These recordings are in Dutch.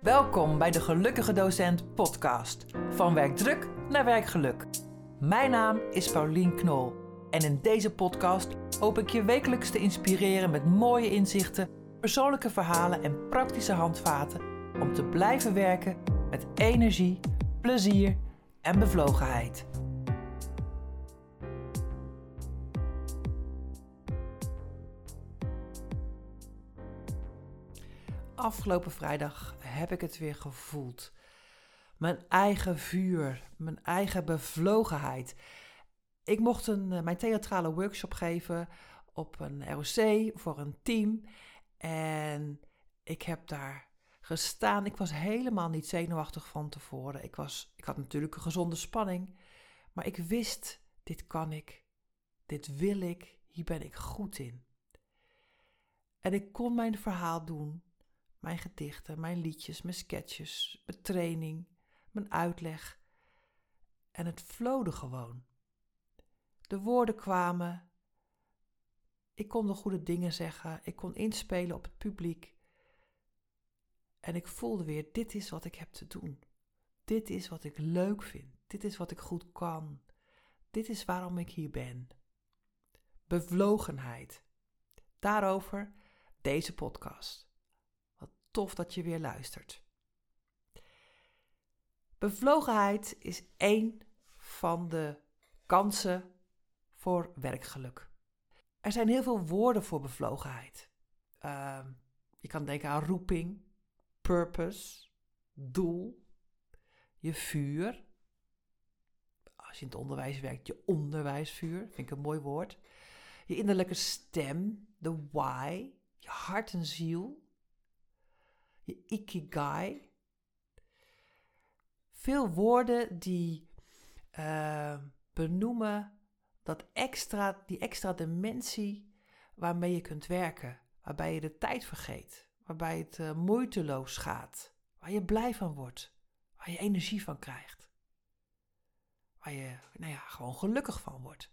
Welkom bij de Gelukkige Docent podcast. Van werkdruk naar werkgeluk. Mijn naam is Paulien Knol. En in deze podcast hoop ik je wekelijks te inspireren met mooie inzichten, persoonlijke verhalen en praktische handvaten om te blijven werken met energie, plezier en bevlogenheid. Afgelopen vrijdag heb ik het weer gevoeld. Mijn eigen vuur, mijn eigen bevlogenheid. Ik mocht een, eh, mijn theatrale workshop geven op een ROC voor een team. En ik heb daar gestaan. Ik was helemaal niet zenuwachtig van tevoren. Ik, was, ik had natuurlijk een gezonde spanning. Maar ik wist, dit kan ik. Dit wil ik. Hier ben ik goed in. En ik kon mijn verhaal doen mijn gedichten, mijn liedjes, mijn sketches, mijn training, mijn uitleg. En het vloode gewoon. De woorden kwamen. Ik kon de goede dingen zeggen. Ik kon inspelen op het publiek. En ik voelde weer: dit is wat ik heb te doen. Dit is wat ik leuk vind. Dit is wat ik goed kan. Dit is waarom ik hier ben. Bevlogenheid. Daarover deze podcast tof dat je weer luistert. Bevlogenheid is één van de kansen voor werkgeluk. Er zijn heel veel woorden voor bevlogenheid. Ehm, je kan denken aan roeping, purpose, doel, je vuur. Als je in het onderwijs werkt, je onderwijsvuur, vind ik een mooi woord. Je innerlijke stem, de why, je hart en ziel, ikigai. Veel woorden die uh, benoemen dat extra, die extra dimensie waarmee je kunt werken. Waarbij je de tijd vergeet. Waarbij het uh, moeiteloos gaat. Waar je blij van wordt. Waar je energie van krijgt. Waar je nou ja, gewoon gelukkig van wordt.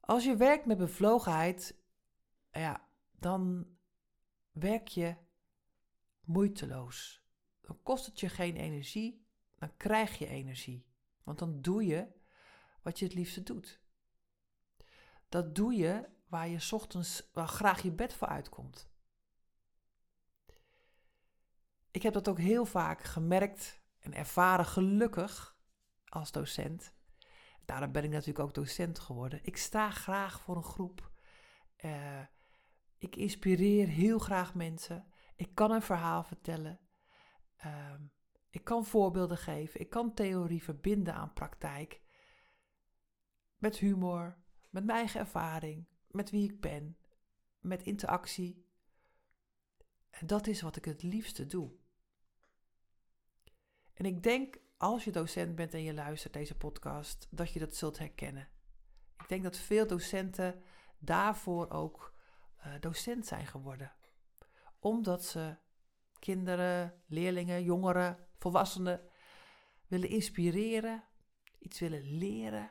Als je werkt met bevlogenheid, ja, dan werk je moeiteloos. Dan kost het je geen energie, dan krijg je energie. Want dan doe je wat je het liefste doet. Dat doe je waar je ochtends wel graag je bed voor uitkomt. Ik heb dat ook heel vaak gemerkt en ervaren, gelukkig, als docent. Daarom ben ik natuurlijk ook docent geworden. Ik sta graag voor een groep. Uh, ik inspireer heel graag mensen. Ik kan een verhaal vertellen. Ehm, ik kan voorbeelden geven. Ik kan theorie verbinden aan praktijk. Met humor, met mijn eigen ervaring, met wie ik ben, met interactie. En dat is wat ik het liefste doe. En ik denk, als je docent bent en je luistert deze podcast, dat je dat zult herkennen. Ik denk dat veel docenten daarvoor ook uh, docent zijn geworden. Omdat ze kinderen, leerlingen, jongeren, volwassenen willen inspireren, iets willen leren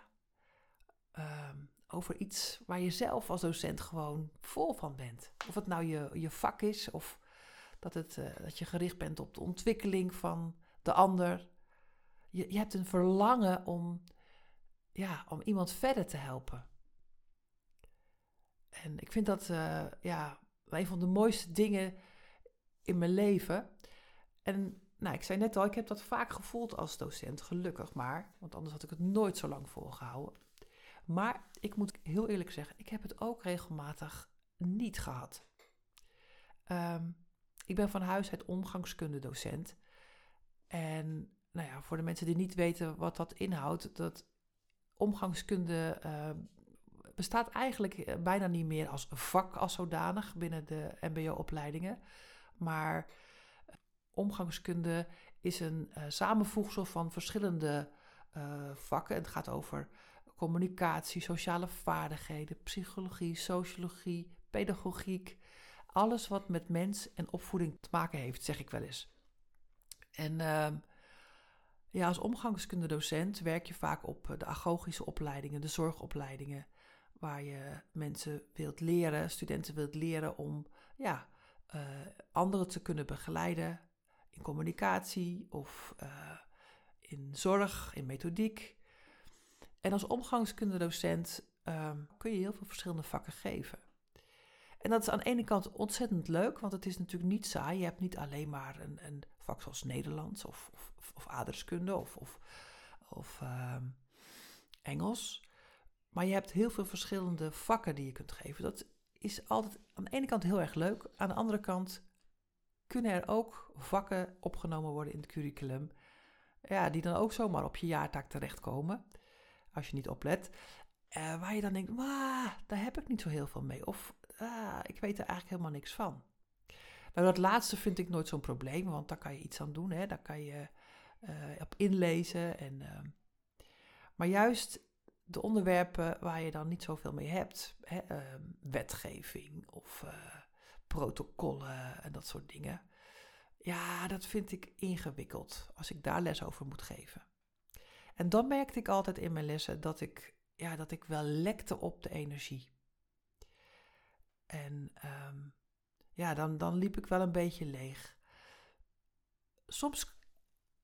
uh, over iets waar je zelf als docent gewoon vol van bent. Of het nou je, je vak is of dat, het, uh, dat je gericht bent op de ontwikkeling van de ander. Je, je hebt een verlangen om, ja, om iemand verder te helpen. En ik vind dat uh, ja, een van de mooiste dingen in mijn leven. En nou, ik zei net al, ik heb dat vaak gevoeld als docent, gelukkig maar. Want anders had ik het nooit zo lang volgehouden. Maar ik moet heel eerlijk zeggen, ik heb het ook regelmatig niet gehad. Um, ik ben van huis uit omgangskunde docent. En nou ja, voor de mensen die niet weten wat dat inhoudt, dat omgangskunde uh, bestaat eigenlijk eh, bijna niet meer als vak als zodanig binnen de MBO-opleidingen. Maar eh, omgangskunde is een uh, samenvoegsel van verschillende vakken. Het gaat over communicatie, sociale vaardigheden, psychologie, sociologie, pedagogiek. Alles wat met mens en opvoeding te maken heeft, zeg ik wel eens. En uh, ja, als omgangskundedocent werk je vaak op de agogische opleidingen, de zorgopleidingen waar je mensen wilt leren, studenten wilt leren om ja, uh, anderen te kunnen begeleiden in communicatie of uh, in zorg, in methodiek. En als omgangskundedocent um, kun je heel veel verschillende vakken geven. En dat is aan de ene kant ontzettend leuk, want het is natuurlijk niet saai. Je hebt niet alleen maar een, een vak zoals Nederlands of, of, of of, of, of uh, Engels. Maar je hebt heel veel verschillende vakken die je kunt geven. Dat is altijd aan de ene kant heel erg leuk. Aan de andere kant kunnen er ook vakken opgenomen worden in het curriculum. Ja, die dan ook zomaar op je jaartaak terechtkomen. Als je niet oplet. Uh, waar je dan denkt, daar heb ik niet zo heel veel mee. Of ah, ik weet er eigenlijk helemaal niks van. Nou, dat laatste vind ik nooit zo'n probleem, want daar kan je iets aan doen. Hè? Daar kan je uh, op inlezen. En, uh, maar juist de onderwerpen waar je dan niet zoveel mee hebt, hè, uh, wetgeving of uh, protocollen en dat soort dingen. Ja, dat vind ik ingewikkeld als ik daar les over moet geven. En dan merkte ik altijd in mijn lessen dat ik, ja, dat ik wel lekte op de energie. En um, ja, dan, dan liep ik wel een beetje leeg. Soms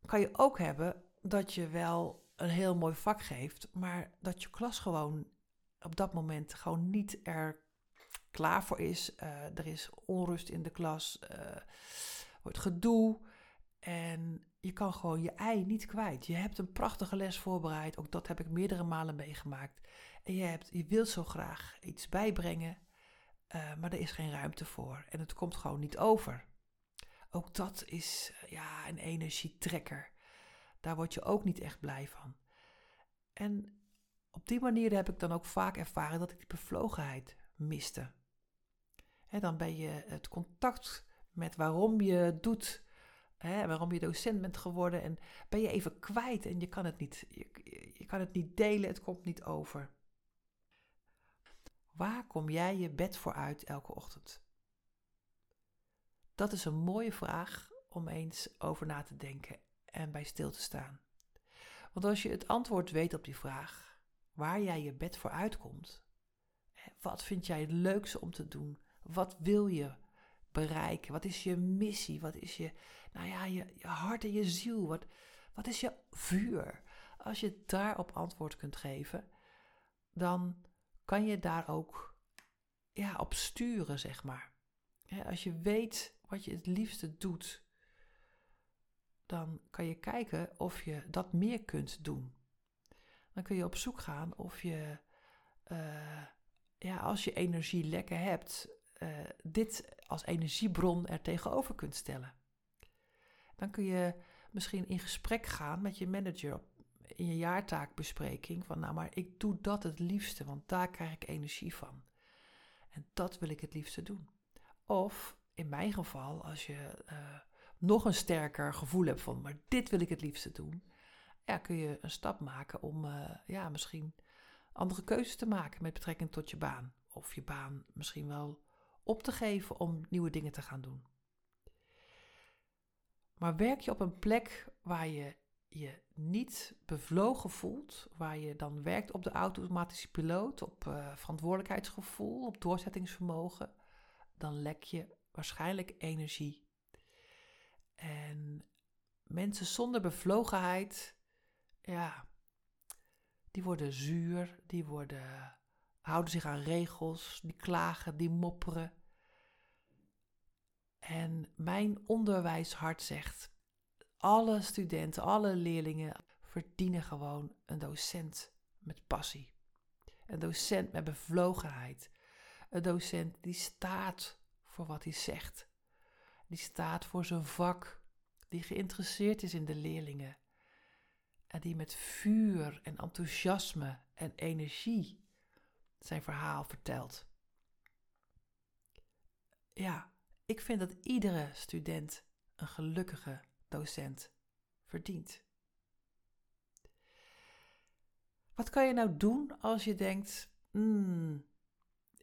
kan je ook hebben dat je wel een heel mooi vak geeft, maar dat je klas gewoon op dat moment gewoon niet er klaar voor is. Uh, er is onrust in de klas, uh, wordt gedoe en je kan gewoon je ei niet kwijt. Je hebt een prachtige les voorbereid, ook dat heb ik meerdere malen meegemaakt. En je, hebt, je wilt zo graag iets bijbrengen uh, maar er is geen ruimte voor en het komt gewoon niet over. Ook dat is ja, een energietrekker. Daar word je ook niet echt blij van. En op die manier heb ik dan ook vaak ervaren dat ik die bevlogenheid miste. En dan ben je het contact met waarom je doet, hè, waarom je docent bent geworden, en ben je even kwijt en je kan het niet, je kan het niet delen, het komt niet over. Waar kom jij je bed voor uit elke ochtend? Dat is een mooie vraag om eens over na te denken en bij stil te staan. Want als je het antwoord weet op die vraag, waar jij je bed voor uitkomt, wat vind jij het leukste om te doen? Wat wil je bereiken? Wat is je missie? Wat is je, nou ja, je, je hart en je ziel? Wat, wat is je vuur? Als je daarop antwoord kunt geven, dan kan je daar ook ja, op sturen, zeg maar. als je weet wat je het liefste doet, dan kan je kijken of je dat meer kunt doen. Dan kun je op zoek gaan of je, uh, ja, als je energielekken hebt, uh, dit als energiebron er tegenover kunt stellen. Dan kun je misschien in gesprek gaan met je manager in je jaartaakbespreking van nou maar ik doe dat het liefste, want daar krijg ik energie van. En dat wil ik het liefste doen. Of in mijn geval, als je uh, nog een sterker gevoel hebt van maar dit wil ik het liefste doen, ja, kun je een stap maken om uh, ja, misschien andere keuzes te maken met betrekking tot je baan. Of je baan misschien wel op te geven om nieuwe dingen te gaan doen. Maar werk je op een plek waar je je niet bevlogen voelt, waar je dan werkt op de automatische piloot, op uh, verantwoordelijkheidsgevoel, op doorzettingsvermogen, dan lek je waarschijnlijk energie. En mensen zonder bevlogenheid, ja, die worden zuur, die worden, houden zich aan regels, die klagen, die mopperen. En mijn onderwijshart zegt: alle studenten, alle leerlingen verdienen gewoon een docent met passie. Een docent met bevlogenheid. Een docent die staat voor wat hij zegt. Die staat voor zijn vak. Die geïnteresseerd is in de leerlingen. En die met vuur en enthousiasme en energie zijn verhaal vertelt. Ja, ik vind dat iedere student een gelukkige docent verdient. Wat kan je nou doen als je denkt: hmm,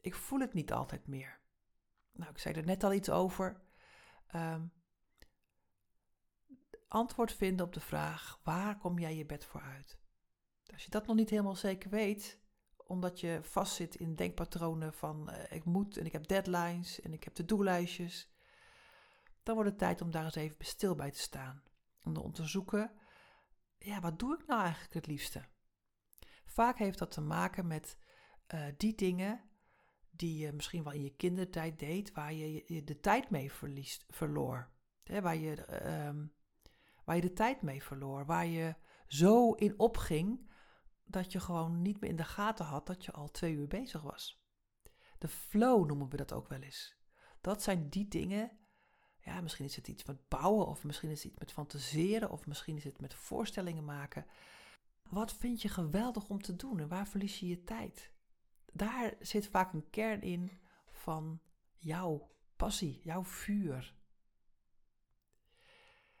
ik voel het niet altijd meer? Nou, ik zei er net al iets over. Um, antwoord vinden op de vraag: waar kom jij je bed voor uit? Als je dat nog niet helemaal zeker weet, omdat je vastzit in denkpatronen van uh, ik moet en ik heb deadlines en ik heb de doellijstjes, dan wordt het tijd om daar eens even stil bij te staan. Om te onderzoeken, ja, wat doe ik nou eigenlijk het liefste? Vaak heeft dat te maken met uh, die dingen die je misschien wel in je kindertijd deed, waar je, de tijd mee verliest, verloor. Waar, je, uh, waar je de tijd mee verloor, waar je zo in opging dat je gewoon niet meer in de gaten had dat je al twee uur bezig was. De flow noemen we dat ook wel eens. Dat zijn die dingen, ja, misschien is het iets met bouwen, of misschien is het iets met fantaseren, of misschien is het met voorstellingen maken. Wat vind je geweldig om te doen en waar verlies je je tijd? Daar zit vaak een kern in van jouw passie, jouw vuur.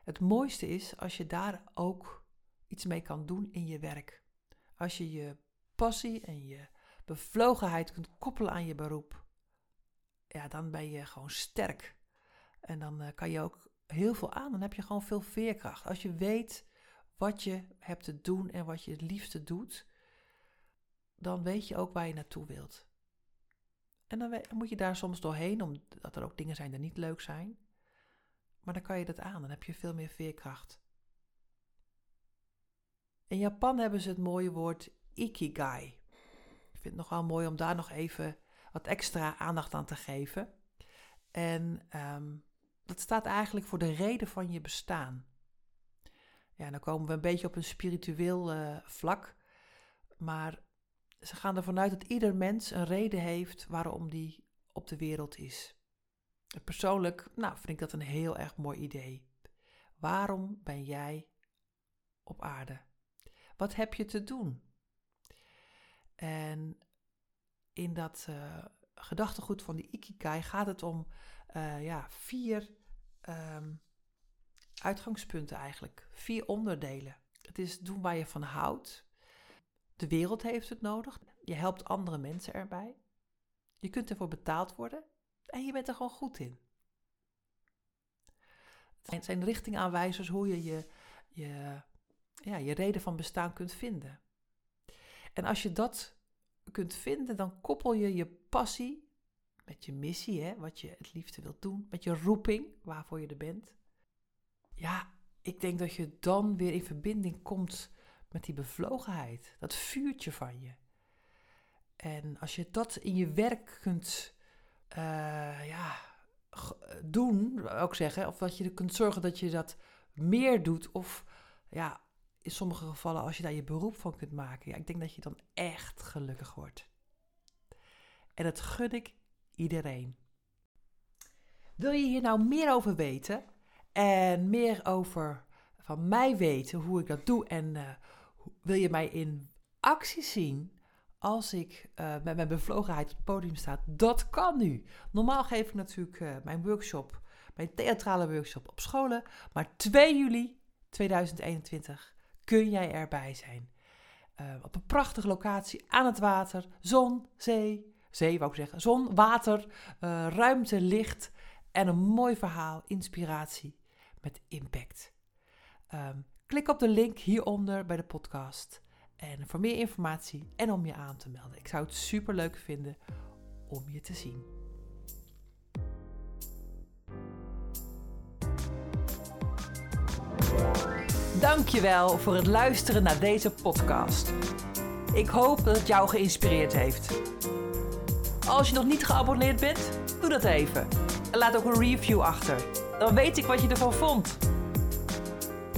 Het mooiste is als je daar ook iets mee kan doen in je werk. Als je je passie en je bevlogenheid kunt koppelen aan je beroep, ja, dan ben je gewoon sterk. En dan uh, kan je ook heel veel aan. Dan heb je gewoon veel veerkracht. Als je weet wat je hebt te doen en wat je het liefste doet, dan weet je ook waar je naartoe wilt. En dan moet je daar soms doorheen, omdat er ook dingen zijn die niet leuk zijn. Maar dan kan je dat aan, dan heb je veel meer veerkracht. In Japan hebben ze het mooie woord ikigai. Ik vind het nogal mooi om daar nog even wat extra aandacht aan te geven. En ehm, dat staat eigenlijk voor de reden van je bestaan. Ja, dan komen we een beetje op een spiritueel uh, vlak. Maar ze gaan ervan uit dat ieder mens een reden heeft waarom die op de wereld is. Persoonlijk nou, vind ik dat een heel erg mooi idee. Waarom ben jij op aarde? Wat heb je te doen? En in dat uh, gedachtegoed van die Ikigai gaat het om uh, ja, vier um, uitgangspunten eigenlijk. Vier onderdelen. Het is doen waar je van houdt. De wereld heeft het nodig. Je helpt andere mensen erbij. Je kunt ervoor betaald worden. En je bent er gewoon goed in. Het zijn richtingaanwijzers hoe je je, je, ja, je reden van bestaan kunt vinden. En als je dat kunt vinden, dan koppel je je passie met je missie, hè, wat je het liefste wilt doen, met je roeping, waarvoor je er bent. Ja, ik denk dat je dan weer in verbinding komt met die bevlogenheid, dat vuurtje van je. En als je dat in je werk kunt uh, ja, doen, ook zeggen, of dat je er kunt zorgen dat je dat meer doet, of ja, in sommige gevallen als je daar je beroep van kunt maken, ja, ik denk dat je dan echt gelukkig wordt. En dat gun ik iedereen. Wil je hier nou meer over weten en meer over van mij weten hoe ik dat doe en uh, wil je mij in actie zien als ik uh, met mijn bevlogenheid op het podium sta? Dat kan nu. Normaal geef ik natuurlijk uh, mijn workshop, mijn theatrale workshop op scholen, maar 2 juli 2021 kun jij erbij zijn. op een prachtige locatie aan het water, zon, zee, zee wou ik zeggen. Zon, water, ruimte, licht en een mooi verhaal, inspiratie met impact. Um, klik op de link hieronder bij de podcast. En voor meer informatie en om je aan te melden. Ik zou het super leuk vinden om je te zien. Dankjewel voor het luisteren naar deze podcast. Ik hoop dat het jou geïnspireerd heeft. Als je nog niet geabonneerd bent, doe dat even. En laat ook een review achter. Dan weet ik wat je ervan vond.